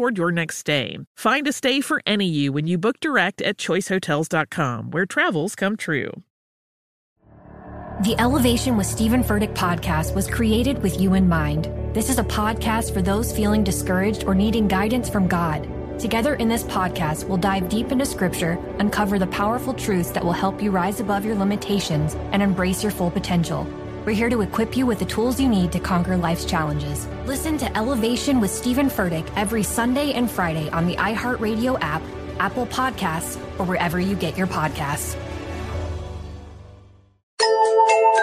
toward your next stay. Find a stay for any you when you book direct at choicehotels.com, where travels come true. The Elevation with Stephen Furtick podcast was created with you in mind. This is a podcast for those feeling discouraged or needing guidance from God. Together in this podcast, we'll dive deep into scripture, uncover the powerful truths that will help you rise above your limitations and embrace your full potential. We're here to equip you with the tools you need to conquer life's challenges. Listen to Elevation with Stephen Furtick every Sunday and Friday on the iHeartRadio app, Apple Podcasts, or wherever you get your podcasts.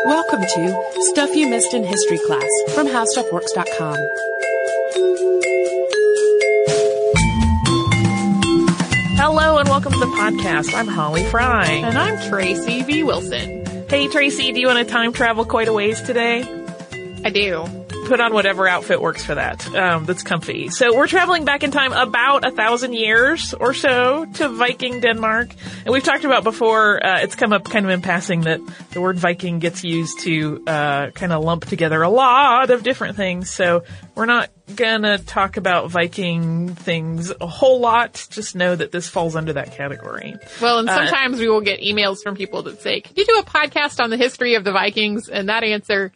Welcome to Stuff You Missed in History class from HowStuffWorks.com. Hello and welcome to the podcast. I'm Holly Fry. And I'm Tracy V. Wilson. Hey Tracy, do you want to time travel quite a ways today? I do. Put on whatever outfit works for that. Um, that's comfy. So we're traveling back in time about a thousand years or so to Viking Denmark. And we've talked about before, uh, it's come up kind of in passing that the word Viking gets used to, uh, kind of lump together a lot of different things. So we're not gonna talk about Viking things a whole lot. Just know that this falls under that category. Well, and sometimes uh, we will get emails from people that say, "Can you do a podcast on the history of the Vikings?" And that answer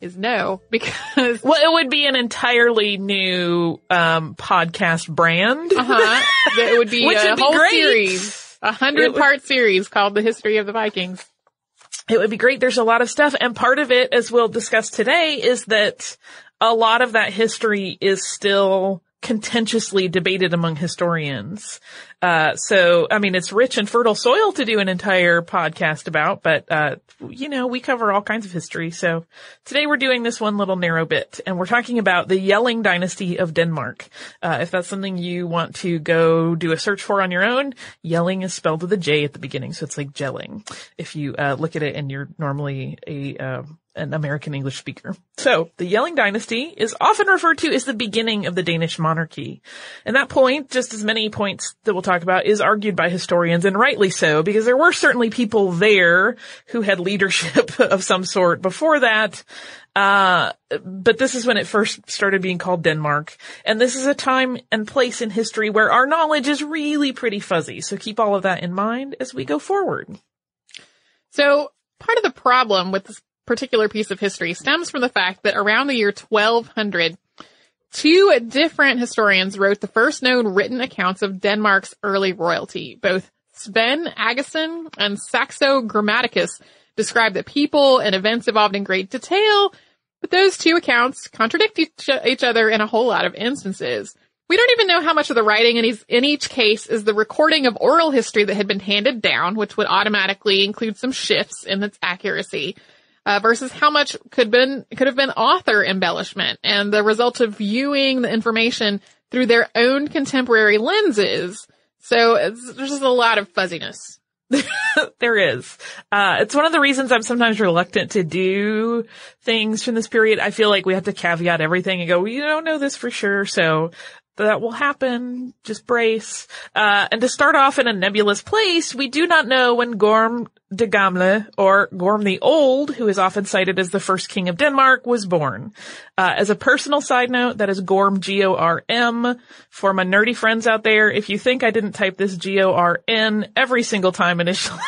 is no, because well, it would be an entirely new um, podcast brand. Uh huh. it would be Which a would be whole great. series, a hundred part series called "The History of the Vikings." It would be great. There's a lot of stuff, and part of it, as we'll discuss today, is that a lot of that history is still contentiously debated among historians. Uh, so, I mean, it's rich and fertile soil to do an entire podcast about, but, uh, you know, we cover all kinds of history. So today we're doing this one little narrow bit and we're talking about the Jelling dynasty of Denmark. Uh, if that's something you want to go do a search for on your own, Jelling is spelled with a J at the beginning. So it's like gelling. If you, uh, look at it and you're normally a, uh, an American English speaker. So the Jelling dynasty is often referred to as the beginning of the Danish monarchy. And that point, just as many points that we'll talk about, is argued by historians and rightly so, because there were certainly people there who had leadership of some sort before that. Uh, but this is when it first started being called Denmark. And this is a time and place in history where our knowledge is really pretty fuzzy. So keep all of that in mind as we go forward. So part of the problem with this particular piece of history stems from the fact that around the year 1200, two different historians wrote the first known written accounts of Denmark's early royalty. Both Sven Aggesen and Saxo Grammaticus describe the people and events involved in great detail, but those two accounts contradict each, each other in a whole lot of instances. We don't even know how much of the writing in each, in each case is the recording of oral history that had been handed down, which would automatically include some shifts in its accuracy, uh, versus how much could been could have been author embellishment and the result of viewing the information through their own contemporary lenses. So there's just a lot of fuzziness. there is. Uh, it's one of the reasons I'm sometimes reluctant to do things from this period. I feel like we have to caveat everything and go, we don't know this for sure. So that will happen. Just brace. Uh, and to start off in a nebulous place, we do not know when Gorm den Gamle, or Gorm the Old, who is often cited as the first king of Denmark, was born. Uh, as a personal side note, that is Gorm, G-O-R-M. For my nerdy friends out there, if you think I didn't type this G-O-R-N every single time initially,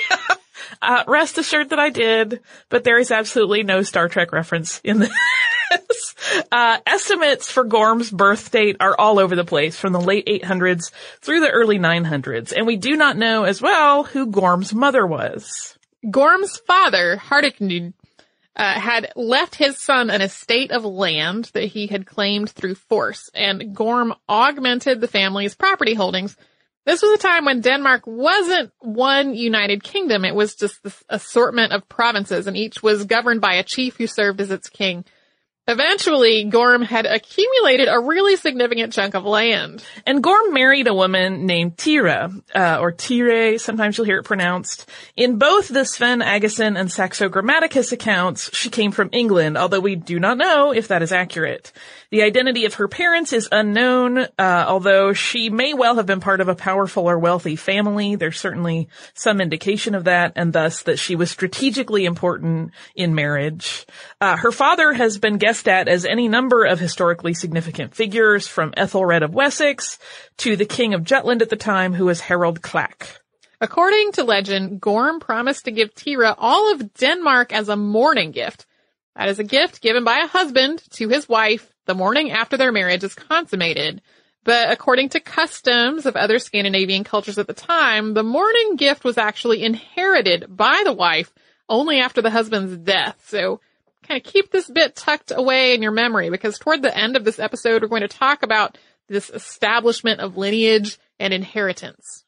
uh, rest assured that I did, but there is absolutely no Star Trek reference in Uh, estimates for Gorm's birth date are all over the place from the late 800s through the early 900s, and we do not know as well who Gorm's mother was. Gorm's father, Hardicanute, uh, had left his son an estate of land that he had claimed through force, and Gorm augmented the family's property holdings. This was a time when Denmark wasn't one united kingdom. It was just this assortment of provinces, and each was governed by a chief who served as its king. Eventually, Gorm had accumulated a really significant chunk of land. And Gorm married a woman named Tira, uh, or Tire, sometimes you'll hear it pronounced. In both the Sven Aggesen and Saxo Grammaticus accounts, she came from England, although we do not know if that is accurate. The identity of her parents is unknown, uh, although she may well have been part of a powerful or wealthy family. There's certainly some indication of that, and thus that she was strategically important in marriage. Uh, her father has been guessed at as any number of historically significant figures, from Ethelred of Wessex to the King of Jutland at the time, who was Harold Klak. According to legend, Gorm promised to give Tira all of Denmark as a mourning gift. That is a gift given by a husband to his wife the morning after their marriage is consummated. But according to customs of other Scandinavian cultures at the time, the mourning gift was actually inherited by the wife only after the husband's death. So kind of keep this bit tucked away in your memory because toward the end of this episode, we're going to talk about this establishment of lineage and inheritance.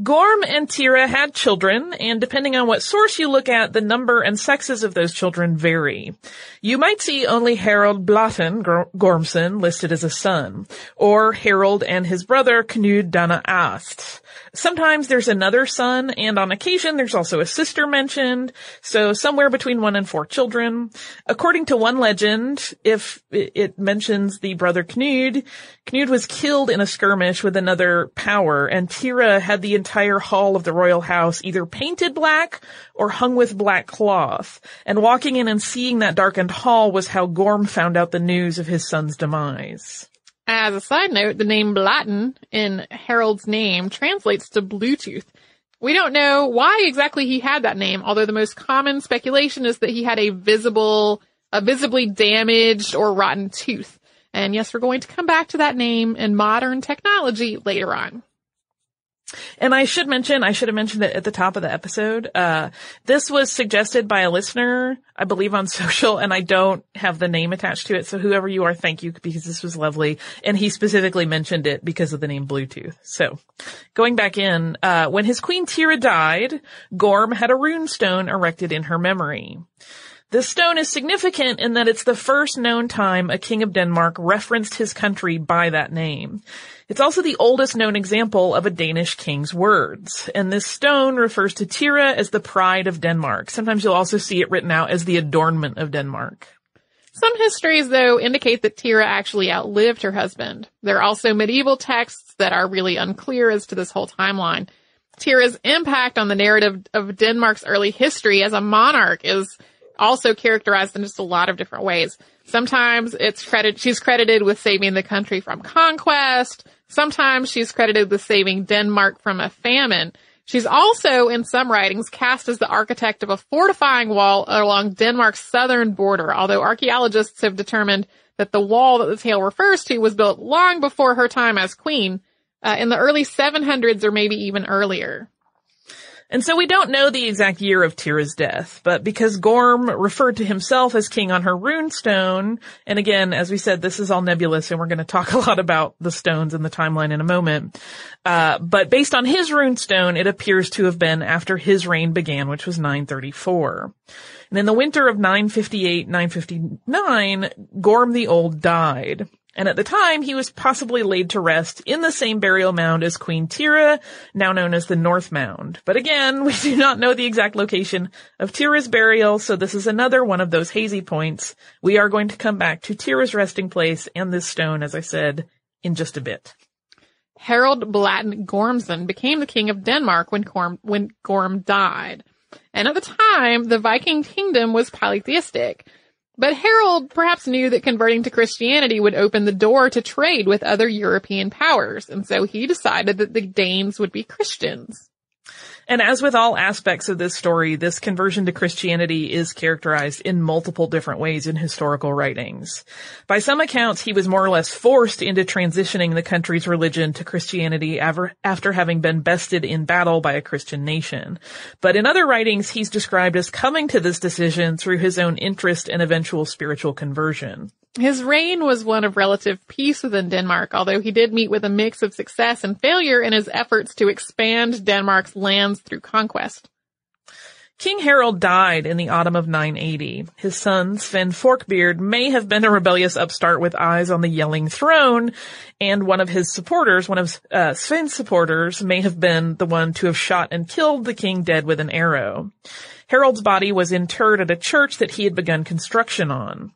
Gorm and Tira had children, and depending on what source you look at, the number and sexes of those children vary. You might see only Harold Blåtand Gormson listed as a son, or Harold and his brother Knud Danaást. Sometimes there's another son, and on occasion there's also a sister mentioned, so somewhere between one and four children. According to one legend, if it mentions the brother Knud, Knud was killed in a skirmish with another power, and Tira had the entire hall of the royal house either painted black or hung with black cloth. And walking in and seeing that darkened hall was how Gorm found out the news of his son's demise. As a side note, the name Blåtand in Harold's name translates to Bluetooth. We don't know why exactly he had that name, although the most common speculation is that he had a visible, a visibly damaged or rotten tooth. And yes, we're going to come back to that name and modern technology later on. And I should mention, I should have mentioned it at the top of the episode. Uh, this was suggested by a listener, I believe on social, and I don't have the name attached to it. So whoever you are, thank you because this was lovely. And he specifically mentioned it because of the name Bluetooth. So going back in, uh, when his queen Tira died, Gorm had a rune stone erected in her memory. This stone is significant in that it's the first known time a king of Denmark referenced his country by that name. It's also the oldest known example of a Danish king's words, and this stone refers to Tira as the pride of Denmark. Sometimes you'll also see it written out as the adornment of Denmark. Some histories, though, indicate that Tira actually outlived her husband. There are also medieval texts that are really unclear as to this whole timeline. Tira's impact on the narrative of Denmark's early history as a monarch is also characterized in just a lot of different ways. Sometimes it's credit, she's credited with saving the country from conquest. Sometimes she's credited with saving Denmark from a famine. She's also, in some writings, cast as the architect of a fortifying wall along Denmark's southern border, although archaeologists have determined that the wall that the tale refers to was built long before her time as queen, uh, in the early 700s or maybe even earlier. And so we don't know the exact year of Tira's death, but because Gorm referred to himself as king on her rune stone, and again, as we said, this is all nebulous and we're going to talk a lot about the stones and the timeline in a moment. Uh, but based on his rune stone, it appears to have been after his reign began, which was 934. And in the winter of 958-959, Gorm the Old died. And at the time, he was possibly laid to rest in the same burial mound as Queen Tira, now known as the North Mound. But again, we do not know the exact location of Tira's burial, so this is another one of those hazy points. We are going to come back to Tira's resting place and this stone, as I said, in just a bit. Harold Blåtand Gormson became the king of Denmark when when Gorm died. And at the time, the Viking kingdom was polytheistic. But Harold perhaps knew that converting to Christianity would open the door to trade with other European powers, and so he decided that the Danes would be Christians. And as with all aspects of this story, this conversion to Christianity is characterized in multiple different ways in historical writings. By some accounts, he was more or less forced into transitioning the country's religion to Christianity after having been bested in battle by a Christian nation. But in other writings, he's described as coming to this decision through his own interest and eventual spiritual conversion. His reign was one of relative peace within Denmark, although he did meet with a mix of success and failure in his efforts to expand Denmark's lands through conquest. King Harold died in the autumn of 980. His son, Sven Forkbeard, may have been a rebellious upstart with eyes on the Jelling throne, and one of his supporters, one of uh, Sven's supporters, may have been the one to have shot and killed the king dead with an arrow. Harold's body was interred at a church that he had begun construction on.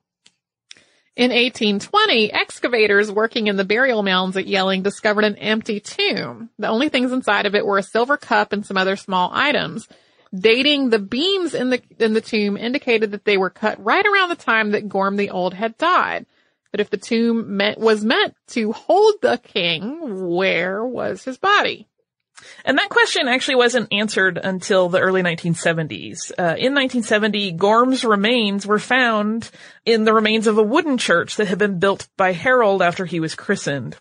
In 1820, excavators working in the burial mounds at Jelling discovered an empty tomb. The only things inside of it were a silver cup and some other small items. Dating the beams in the in the tomb indicated that they were cut right around the time that Gorm the Old had died. But if the tomb meant, was meant to hold the king, where was his body? And that question actually wasn't answered until the early 1970s. Uh, in 1970, Gorm's remains were found in the remains of a wooden church that had been built by Harold after he was christened.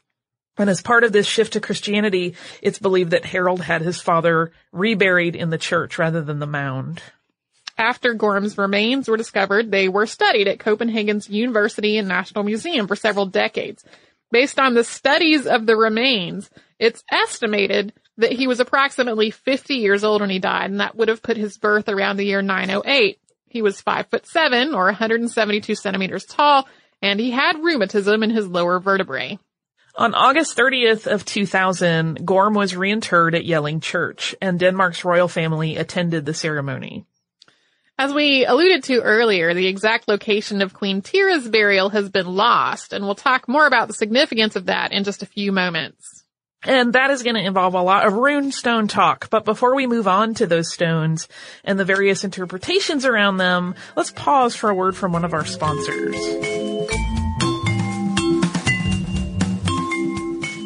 And as part of this shift to Christianity, it's believed that Harold had his father reburied in the church rather than the mound. After Gorm's remains were discovered, they were studied at Copenhagen's University and National Museum for several decades. Based on the studies of the remains, it's estimated that he was approximately 50 years old when he died, and that would have put his birth around the year 908. He was five foot seven or 172 centimeters tall, and he had rheumatism in his lower vertebrae. On August 30th of 2000, Gorm was reinterred at Jelling Church, and Denmark's royal family attended the ceremony. As we alluded to earlier, the exact location of Queen Tira's burial has been lost, and we'll talk more about the significance of that in just a few moments. And that is going to involve a lot of rune stone talk. But before we move on to those stones and the various interpretations around them, let's pause for a word from one of our sponsors.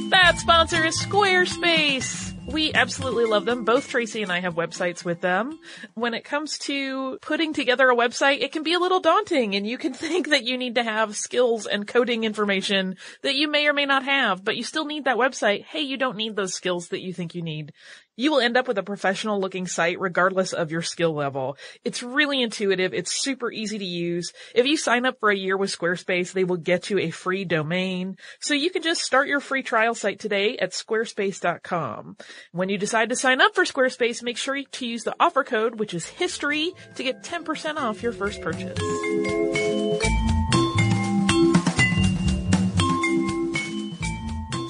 That sponsor is Squarespace. We absolutely love them. Both Tracy and I have websites with them. When it comes to putting together a website, it can be a little daunting and you can think that you need to have skills and coding information that you may or may not have, but you still need that website. Hey, you don't need those skills that you think you need you will end up with a professional looking site regardless of your skill level. It's really intuitive. It's super easy to use. If you sign up for a year with Squarespace, they will get you a free domain. So you can just start your free trial site today at squarespace.com. When you decide to sign up for Squarespace, make sure to use the offer code, which is history to get 10% off your first purchase.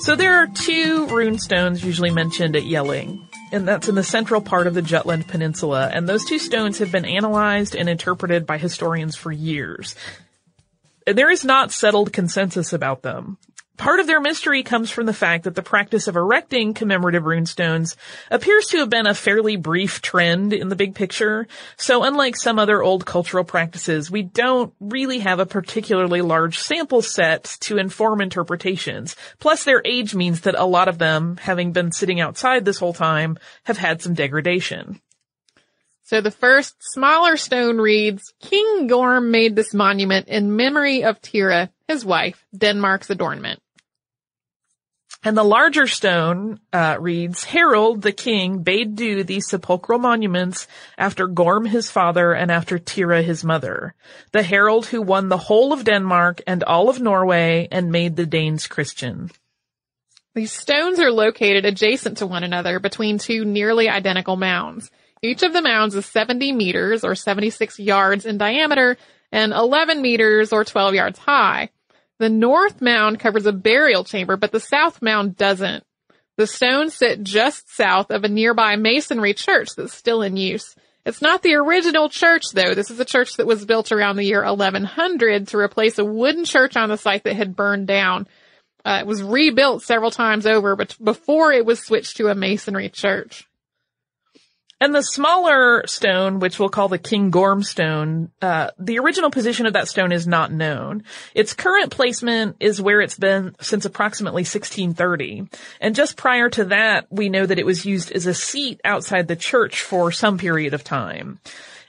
So there are two rune stones usually mentioned at Jelling and that's in the central part of the Jutland Peninsula, and those two stones have been analyzed and interpreted by historians for years. There is not settled consensus about them. Part of their mystery comes from the fact that the practice of erecting commemorative runestones appears to have been a fairly brief trend in the big picture. So unlike some other old cultural practices, we don't really have a particularly large sample set to inform interpretations. Plus their age means that a lot of them, having been sitting outside this whole time, have had some degradation. So the first smaller stone reads, King Gorm made this monument in memory of Tira, his wife, Denmark's adornment. And the larger stone uh, reads, Harold the king bade do these sepulchral monuments after Gorm his father and after Tira his mother, the Harold who won the whole of Denmark and all of Norway and made the Danes Christian. These stones are located adjacent to one another between two nearly identical mounds. Each of the mounds is 70 meters or 76 yards in diameter and 11 meters or 12 yards high. The north mound covers a burial chamber, but the south mound doesn't. The stones sit just south of a nearby masonry church that's still in use. It's not the original church though. This is a church that was built around the year 1100 to replace a wooden church on the site that had burned down. Uh, it was rebuilt several times over, but before it was switched to a masonry church. And the smaller stone, which we'll call the King Gorm stone, uh, the original position of that stone is not known. Its current placement is where it's been since approximately 1630. And just prior to that, we know that it was used as a seat outside the church for some period of time.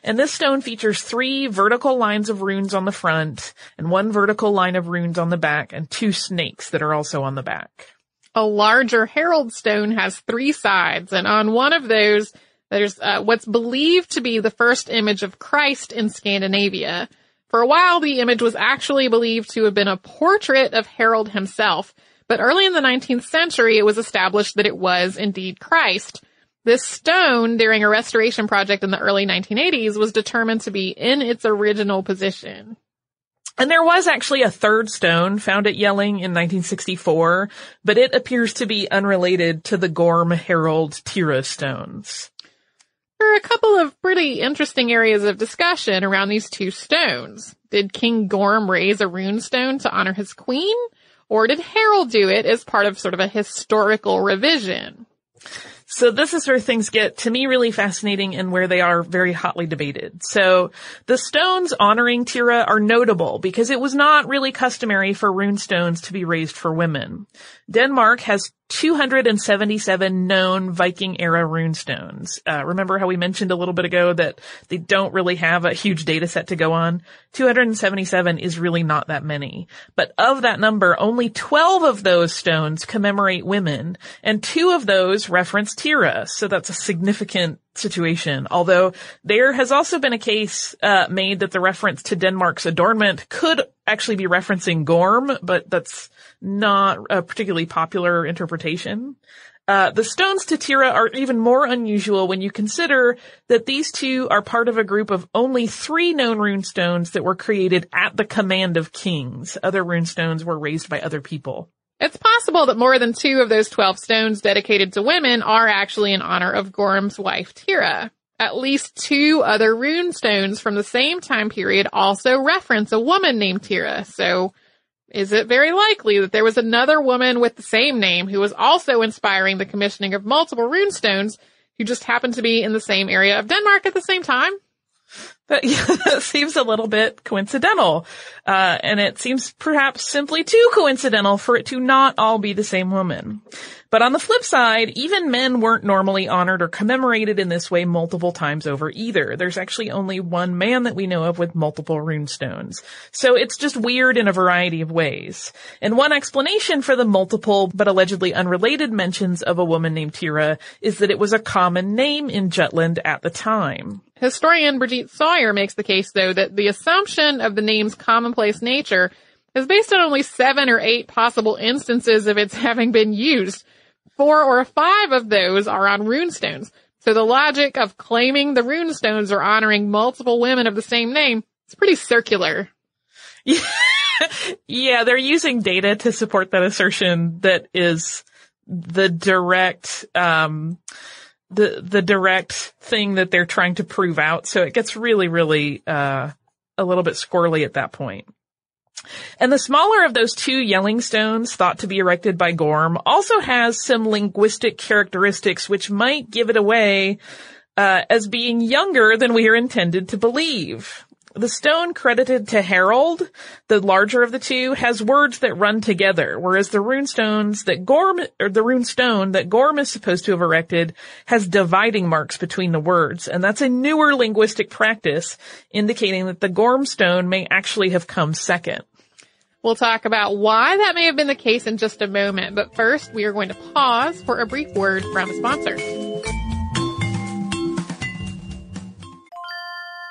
And this stone features three vertical lines of runes on the front and one vertical line of runes on the back and two snakes that are also on the back. A larger Harold stone has three sides and on one of those there's uh, what's believed to be the first image of Christ in Scandinavia. For a while, the image was actually believed to have been a portrait of Harold himself, but early in the 19th century, it was established that it was indeed Christ. This stone, during a restoration project in the early 1980s, was determined to be in its original position. And there was actually a third stone found at Jelling in 1964, but it appears to be unrelated to the Gorm Harold Tira stones. There are a couple of pretty interesting areas of discussion around these two stones. Did King Gorm raise a rune stone to honor his queen? Or did Harold do it as part of sort of a historical revision? So this is where things get to me really fascinating and where they are very hotly debated. So the stones honoring Tira are notable because it was not really customary for rune stones to be raised for women. Denmark has 277 known Viking era runestones. Uh, remember how we mentioned a little bit ago that they don't really have a huge data set to go on? 277 is really not that many. But of that number, only 12 of those stones commemorate women, and two of those reference Tira, so that's a significant situation. Although there has also been a case uh, made that the reference to Denmark's adornment could actually be referencing Gorm, but that's not a particularly popular interpretation. Uh, the stones to Tira are even more unusual when you consider that these two are part of a group of only three known rune stones that were created at the command of kings. Other rune stones were raised by other people. It's possible that more than two of those 12 stones dedicated to women are actually in honor of Gorm's wife Tira. At least two other rune stones from the same time period also reference a woman named Tira, so is it very likely that there was another woman with the same name who was also inspiring the commissioning of multiple rune stones who just happened to be in the same area of Denmark at the same time? That, yeah, that seems a little bit coincidental. Uh, and it seems perhaps simply too coincidental for it to not all be the same woman. But on the flip side, even men weren't normally honored or commemorated in this way multiple times over either. There's actually only one man that we know of with multiple runestones. So it's just weird in a variety of ways. And one explanation for the multiple but allegedly unrelated mentions of a woman named Tira is that it was a common name in Jutland at the time. Historian Brigitte Sawyer makes the case, though, that the assumption of the name's commonplace nature is based on only seven or eight possible instances of its having been used. Four or five of those are on runestones. So the logic of claiming the runestones are honoring multiple women of the same name is pretty circular. yeah, they're using data to support that assertion that is the direct, um, the the direct thing that they're trying to prove out. So it gets really, really uh, a little bit squirrely at that point. And the smaller of those two Jelling stones thought to be erected by Gorm also has some linguistic characteristics which might give it away uh, as being younger than we are intended to believe. The stone credited to Harold, the larger of the two, has words that run together, whereas the rune stones that Gorm, or the rune stone that Gorm is supposed to have erected has dividing marks between the words, and that's a newer linguistic practice, indicating that the Gorm stone may actually have come second. We'll talk about why that may have been the case in just a moment, but first we are going to pause for a brief word from a sponsor.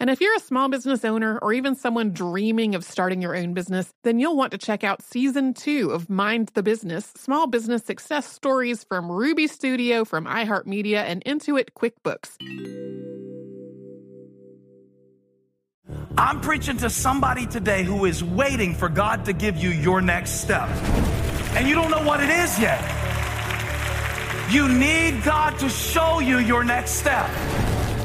And if you're a small business owner or even someone dreaming of starting your own business, then you'll want to check out season two of Mind the Business Small Business Success Stories from Ruby Studio, from iHeartMedia, and Intuit QuickBooks. I'm preaching to somebody today who is waiting for God to give you your next step. And you don't know what it is yet. You need God to show you your next step.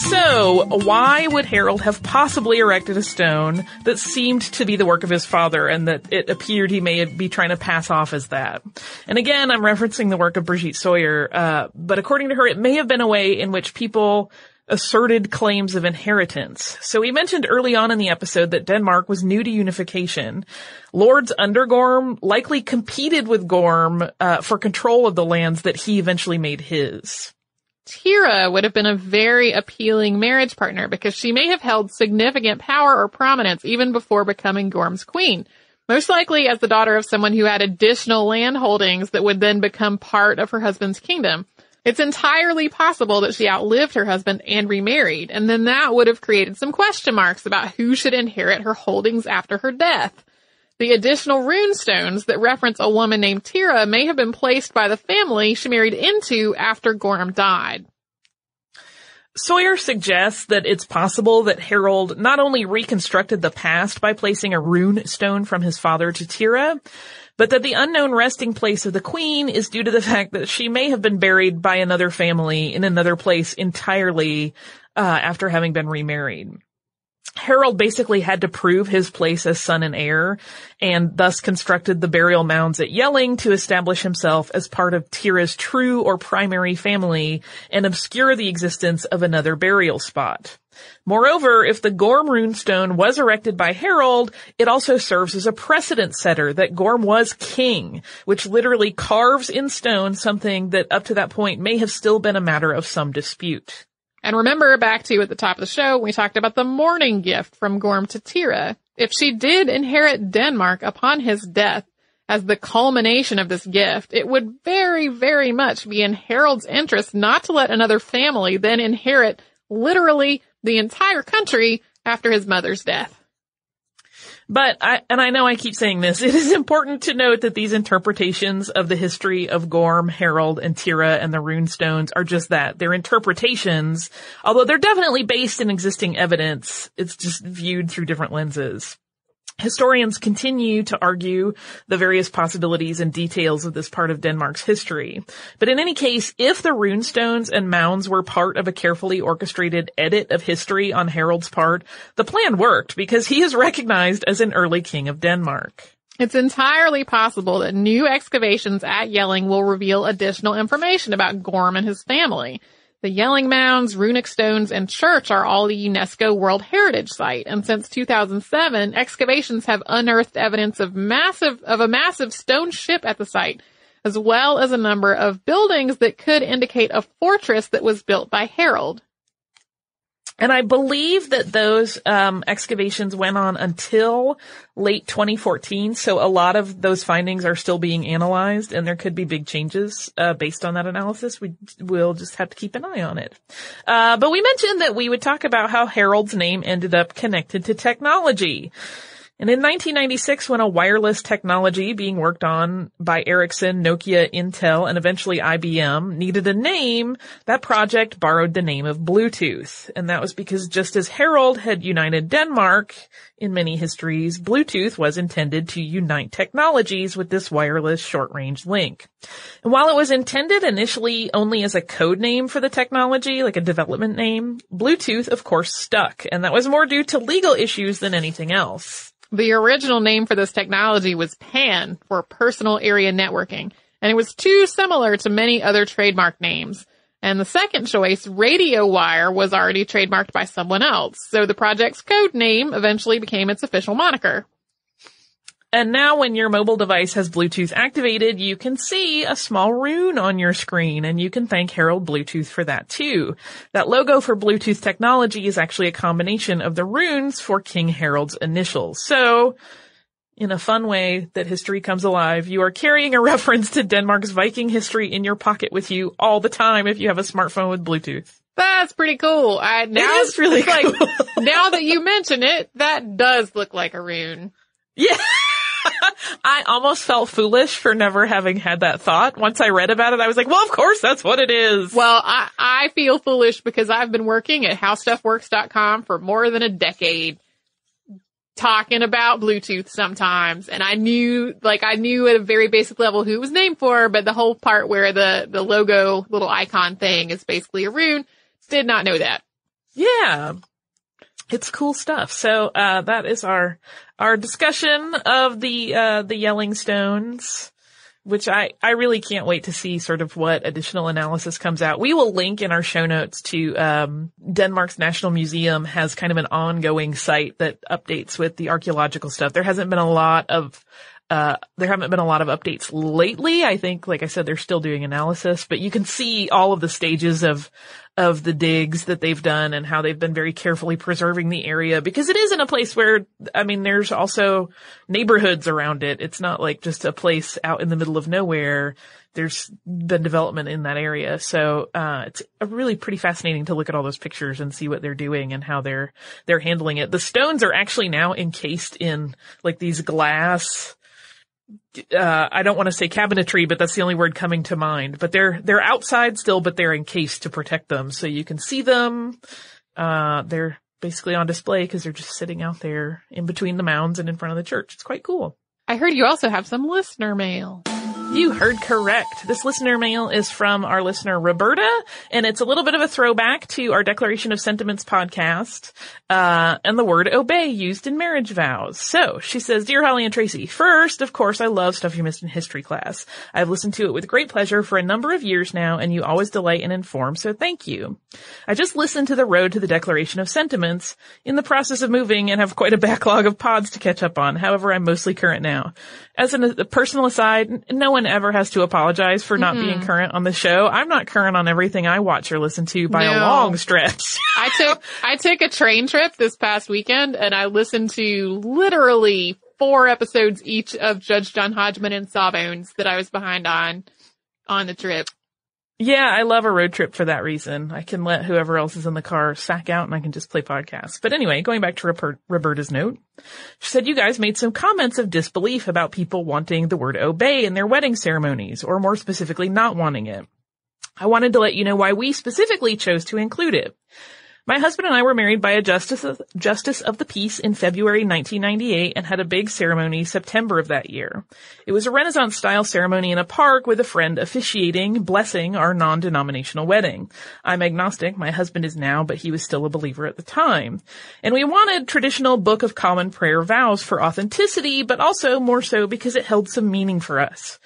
So, why would Harold have possibly erected a stone that seemed to be the work of his father and that it appeared he may be trying to pass off as that? And again, I'm referencing the work of Brigitte Sawyer, uh, but according to her, it may have been a way in which people asserted claims of inheritance. So we mentioned early on in the episode that Denmark was new to unification. Lords under Gorm likely competed with Gorm uh, for control of the lands that he eventually made his. Thyra would have been a very appealing marriage partner because she may have held significant power or prominence even before becoming Gorm's queen. Most likely as the daughter of someone who had additional land holdings that would then become part of her husband's kingdom. It's entirely possible that she outlived her husband and remarried, and then that would have created some question marks about who should inherit her holdings after her death. The additional rune stones that reference a woman named Tira may have been placed by the family she married into after Gorm died. Sawyer suggests that it's possible that Harold not only reconstructed the past by placing a rune stone from his father to Tira, but that the unknown resting place of the queen is due to the fact that she may have been buried by another family in another place entirely uh, after having been remarried. Harold basically had to prove his place as son and heir, and thus constructed the burial mounds at Jelling to establish himself as part of Tira's true or primary family and obscure the existence of another burial spot. Moreover, if the Gorm runestone was erected by Harold, it also serves as a precedent setter that Gorm was king, which literally carves in stone something that up to that point may have still been a matter of some dispute. And remember back to you at the top of the show, we talked about the mourning gift from Gorm to Tira. If she did inherit Denmark upon his death as the culmination of this gift, it would very, very much be in Harold's interest not to let another family then inherit literally the entire country after his mother's death. But I, and I know I keep saying this, it is important to note that these interpretations of the history of Gorm, Harold, and Tira and the runestones are just that. They're interpretations, although they're definitely based in existing evidence. It's just viewed through different lenses. Historians continue to argue the various possibilities and details of this part of Denmark's history. But in any case, if the runestones and mounds were part of a carefully orchestrated edit of history on Harold's part, the plan worked because he is recognized as an early king of Denmark. It's entirely possible that new excavations at Jelling will reveal additional information about Gorm and his family. The Jelling Mounds, runic stones, and church are all a UNESCO World Heritage Site, and since 2007, excavations have unearthed evidence of massive, of a massive stone ship at the site, as well as a number of buildings that could indicate a fortress that was built by Harold. And I believe that those um, excavations went on until late 2014. So a lot of those findings are still being analyzed, and there could be big changes uh, based on that analysis. We will just have to keep an eye on it. Uh, but we mentioned that we would talk about how Harold's name ended up connected to technology. And in 1996, when a wireless technology being worked on by Ericsson, Nokia, Intel, and eventually IBM needed a name, that project borrowed the name of Bluetooth. And that was because just as Harold had united Denmark in many histories, Bluetooth was intended to unite technologies with this wireless short-range link. And while it was intended initially only as a code name for the technology, like a development name, Bluetooth of course stuck, and that was more due to legal issues than anything else. The original name for this technology was PAN for personal area networking, and it was too similar to many other trademark names. And the second choice, Radio Wire, was already trademarked by someone else, so the project's code name eventually became its official moniker. And now when your mobile device has Bluetooth activated, you can see a small rune on your screen and you can thank Harold Bluetooth for that too. That logo for Bluetooth technology is actually a combination of the runes for King Harold's initials. So, in a fun way that history comes alive, you are carrying a reference to Denmark's Viking history in your pocket with you all the time if you have a smartphone with Bluetooth. That's pretty cool. I, now, it is really cool. Like, now that you mention it, that does look like a rune. Yeah. I almost felt foolish for never having had that thought. Once I read about it, I was like, well, of course that's what it is. Well, I, I feel foolish because I've been working at howstuffworks.com for more than a decade talking about Bluetooth sometimes. And I knew, like, I knew at a very basic level who it was named for, but the whole part where the, the logo little icon thing is basically a rune, did not know that. Yeah. It's cool stuff. So, uh, that is our, our discussion of the, uh, the Jelling Stones, which I, I really can't wait to see sort of what additional analysis comes out. We will link in our show notes to, um, Denmark's National Museum has kind of an ongoing site that updates with the archaeological stuff. There hasn't been a lot of, uh, there haven't been a lot of updates lately. I think, like I said, they're still doing analysis, but you can see all of the stages of, of the digs that they've done and how they've been very carefully preserving the area because it is in a place where, I mean, there's also neighborhoods around it. It's not like just a place out in the middle of nowhere. There's been development in that area. So, uh, it's really pretty fascinating to look at all those pictures and see what they're doing and how they're, they're handling it. The stones are actually now encased in like these glass, uh, I don't want to say cabinetry, but that's the only word coming to mind. But they're they're outside still, but they're encased to protect them, so you can see them. Uh, they're basically on display because they're just sitting out there in between the mounds and in front of the church. It's quite cool. I heard you also have some listener mail. You heard correct. This listener mail is from our listener Roberta, and it's a little bit of a throwback to our Declaration of Sentiments podcast, uh, and the word obey used in marriage vows. So, she says, Dear Holly and Tracy, first, of course, I love stuff you missed in history class. I've listened to it with great pleasure for a number of years now, and you always delight and inform, so thank you. I just listened to the road to the Declaration of Sentiments in the process of moving and have quite a backlog of pods to catch up on. However, I'm mostly current now. As an, a personal aside, no ever has to apologize for not Mhm. being current on the show. I'm not current on everything I watch or listen to by a long stretch. I took I took a train trip this past weekend and I listened to literally four episodes each of Judge John Hodgman and Sawbones that I was behind on on the trip. Yeah, I love a road trip for that reason. I can let whoever else is in the car sack out and I can just play podcasts. But anyway, going back to Roberta's note, she said you guys made some comments of disbelief about people wanting the word obey in their wedding ceremonies, or more specifically, not wanting it. I wanted to let you know why we specifically chose to include it. My husband and I were married by a justice of, justice of the peace in February 1998 and had a big ceremony September of that year. It was a Renaissance style ceremony in a park with a friend officiating, blessing our non-denominational wedding. I'm agnostic. My husband is now, but he was still a believer at the time. And we wanted traditional Book of Common Prayer vows for authenticity, but also more so because it held some meaning for us.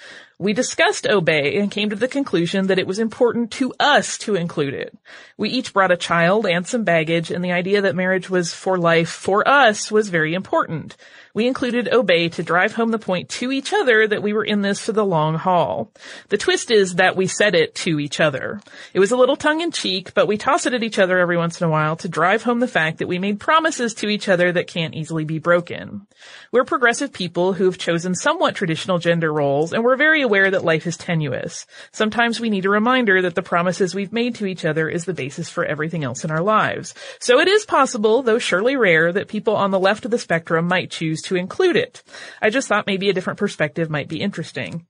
We discussed obey and came to the conclusion that it was important to us to include it. We each brought a child and some baggage and the idea that marriage was for life for us was very important. We included obey to drive home the point to each other that we were in this for the long haul. The twist is that we said it to each other. It was a little tongue in cheek, but we toss it at each other every once in a while to drive home the fact that we made promises to each other that can't easily be broken. We're progressive people who have chosen somewhat traditional gender roles and we're very aware that life is tenuous. Sometimes we need a reminder that the promises we've made to each other is the basis for everything else in our lives. So it is possible, though surely rare, that people on the left of the spectrum might choose to include it. I just thought maybe a different perspective might be interesting.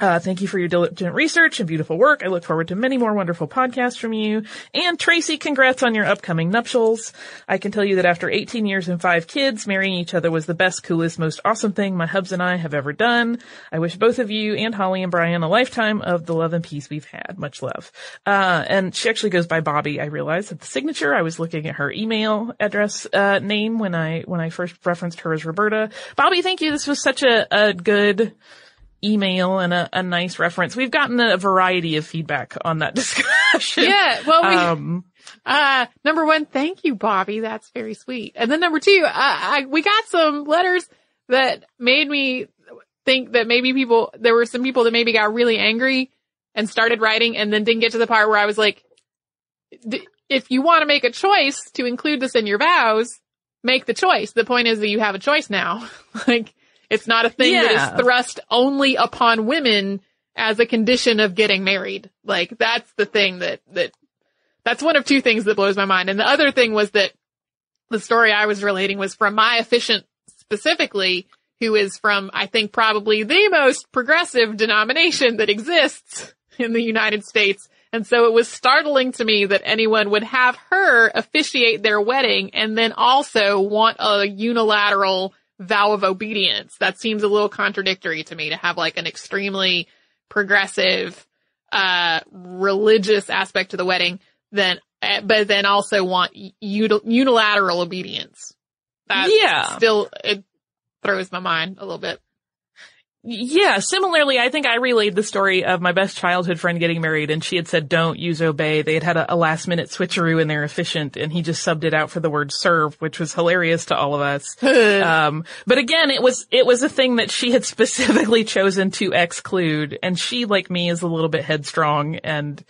Uh, thank you for your diligent research and beautiful work. I look forward to many more wonderful podcasts from you. And Tracy, congrats on your upcoming nuptials. I can tell you that after 18 years and five kids, marrying each other was the best, coolest, most awesome thing my hubs and I have ever done. I wish both of you and Holly and Brian a lifetime of the love and peace we've had. Much love. Uh, and she actually goes by Bobby. I realized at the signature, I was looking at her email address, uh, name when I, when I first referenced her as Roberta. Bobby, thank you. This was such a, a good, email and a, a nice reference. We've gotten a variety of feedback on that discussion. Yeah, well, we, Um, uh, number one, thank you, Bobby. That's very sweet. And then number two, uh, I, we got some letters that made me think that maybe people, there were some people that maybe got really angry and started writing and then didn't get to the part where I was like, "D- if you want to make a choice to include this in your vows, make the choice. The point is that you have a choice now. like, it's not a thing that Yeah. is thrust only upon women as a condition of getting married. Like, that's the thing that, that that's one of two things that blows my mind. And the other thing was that the story I was relating was from my efficient specifically, who is from, I think, probably the most progressive denomination that exists in the United States. And so it was startling to me that anyone would have her officiate their wedding and then also want a unilateral vow of obedience. That seems a little contradictory to me to have like an extremely progressive, uh, religious aspect to the wedding, then, uh, but then also want uni- unilateral obedience. That Yeah. still, it throws my mind a little bit. Yeah, similarly, I think I relayed the story of my best childhood friend getting married and she had said don't use obey. They had had a, a last minute switcheroo in their efficient and he just subbed it out for the word serve, which was hilarious to all of us. um, but again, it was, it was a thing that she had specifically chosen to exclude and she, like me, is a little bit headstrong and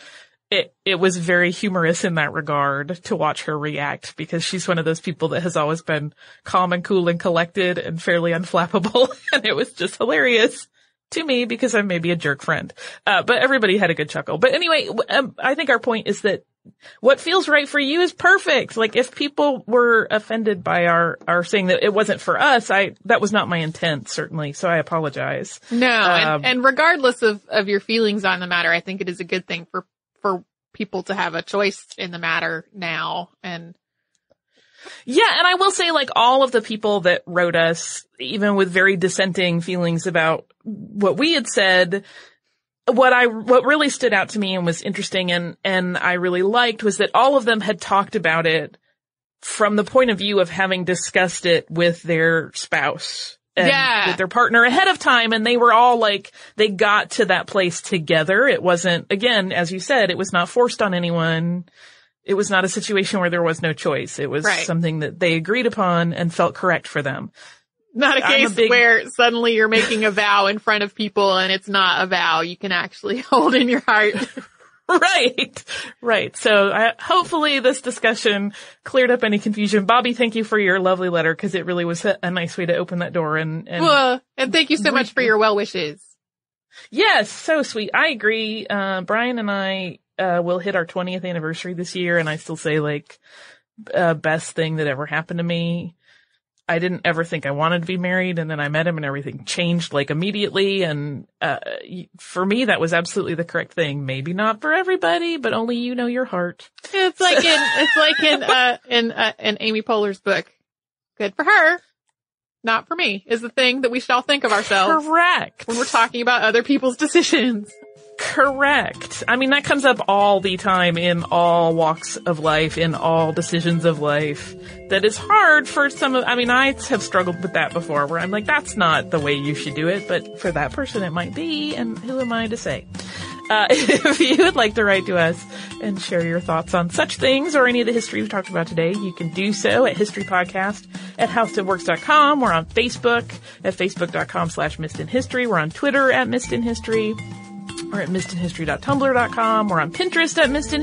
it, it was very humorous in that regard to watch her react because she's one of those people that has always been calm and cool and collected and fairly unflappable. and it was just hilarious to me because I'm maybe a jerk friend. Uh, but everybody had a good chuckle. But anyway, um, I think our point is that what feels right for you is perfect. Like if people were offended by our, our saying that it wasn't for us, I, that was not my intent, certainly. So I apologize. No, Um, and, and regardless of, of your feelings on the matter, I think it is a good thing for, for people to have a choice in the matter now. And Yeah, and I will say like all of the people that wrote us, even with very dissenting feelings about what we had said, what I, what really stood out to me and was interesting and, and I really liked was that all of them had talked about it from the point of view of having discussed it with their spouse. And Yeah. with their partner ahead of time and they were all like, they got to that place together. It wasn't, again, as you said, it was not forced on anyone. It was not a situation where there was no choice. It was Right. something that they agreed upon and felt correct for them. not a I'm a case big- where suddenly you're making a vow in front of people and it's not a vow you can actually hold in your heart. right. Right. So I, hopefully this discussion cleared up any confusion. Bobby, thank you for your lovely letter because it really was a, a nice way to open that door and, and well, and thank you so much for your well wishes. Yes, so sweet. I agree. Uh, Brian and I, uh, will hit our 20th anniversary this year and I still say like, uh, best thing that ever happened to me. I didn't ever think I wanted to be married and then I met him and everything changed like immediately. And, uh, for me, that was absolutely the correct thing. Maybe not for everybody, but only you know your heart. It's like in, it's like in, uh, in, uh, in Amy Poehler's book. Good for her. Not for me is the thing that we should all think of ourselves Correct. when we're talking about other people's decisions. Correct. I mean, that comes up all the time in all walks of life, in all decisions of life. That is hard for some of, I mean, I have struggled with that before where I'm like, that's not the way you should do it, but for that person it might be, and who am I to say? Uh, if you would like to write to us and share your thoughts on such things or any of the history we've talked about today, you can do so at historypodcast at howstuffworks.com. We're on Facebook at facebook.com slash missed in history. We're on Twitter at missed in history. We're at missedinhistory.tumblr.com. We're on Pinterest at in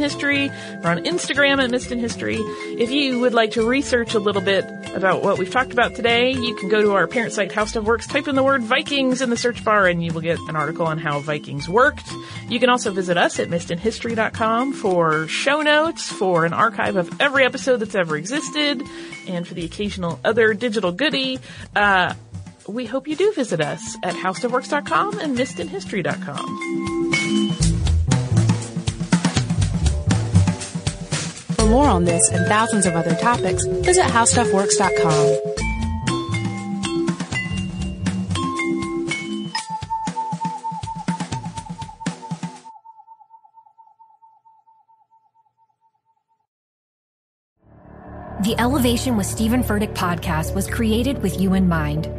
We're on Instagram at Missed in History. If you would like to research a little bit about what we've talked about today, you can go to our parent site, How Stuff Works, type in the word Vikings in the search bar, and you will get an article on how Vikings worked. You can also visit us at missedinhistory.com for show notes, for an archive of every episode that's ever existed, and for the occasional other digital goodie. Uh, we hope you do visit us at howstuffworks.com and missedinhistory.com. For more on this and thousands of other topics, visit howstuffworks.com. The Elevation with Stephen Furtick podcast was created with you in mind.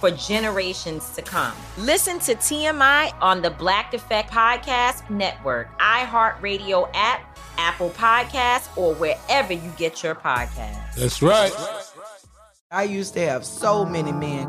for generations to come. Listen to TMI on the Black Effect Podcast Network, iHeartRadio app, Apple Podcasts, or wherever you get your podcasts. That's right. I used to have so many men.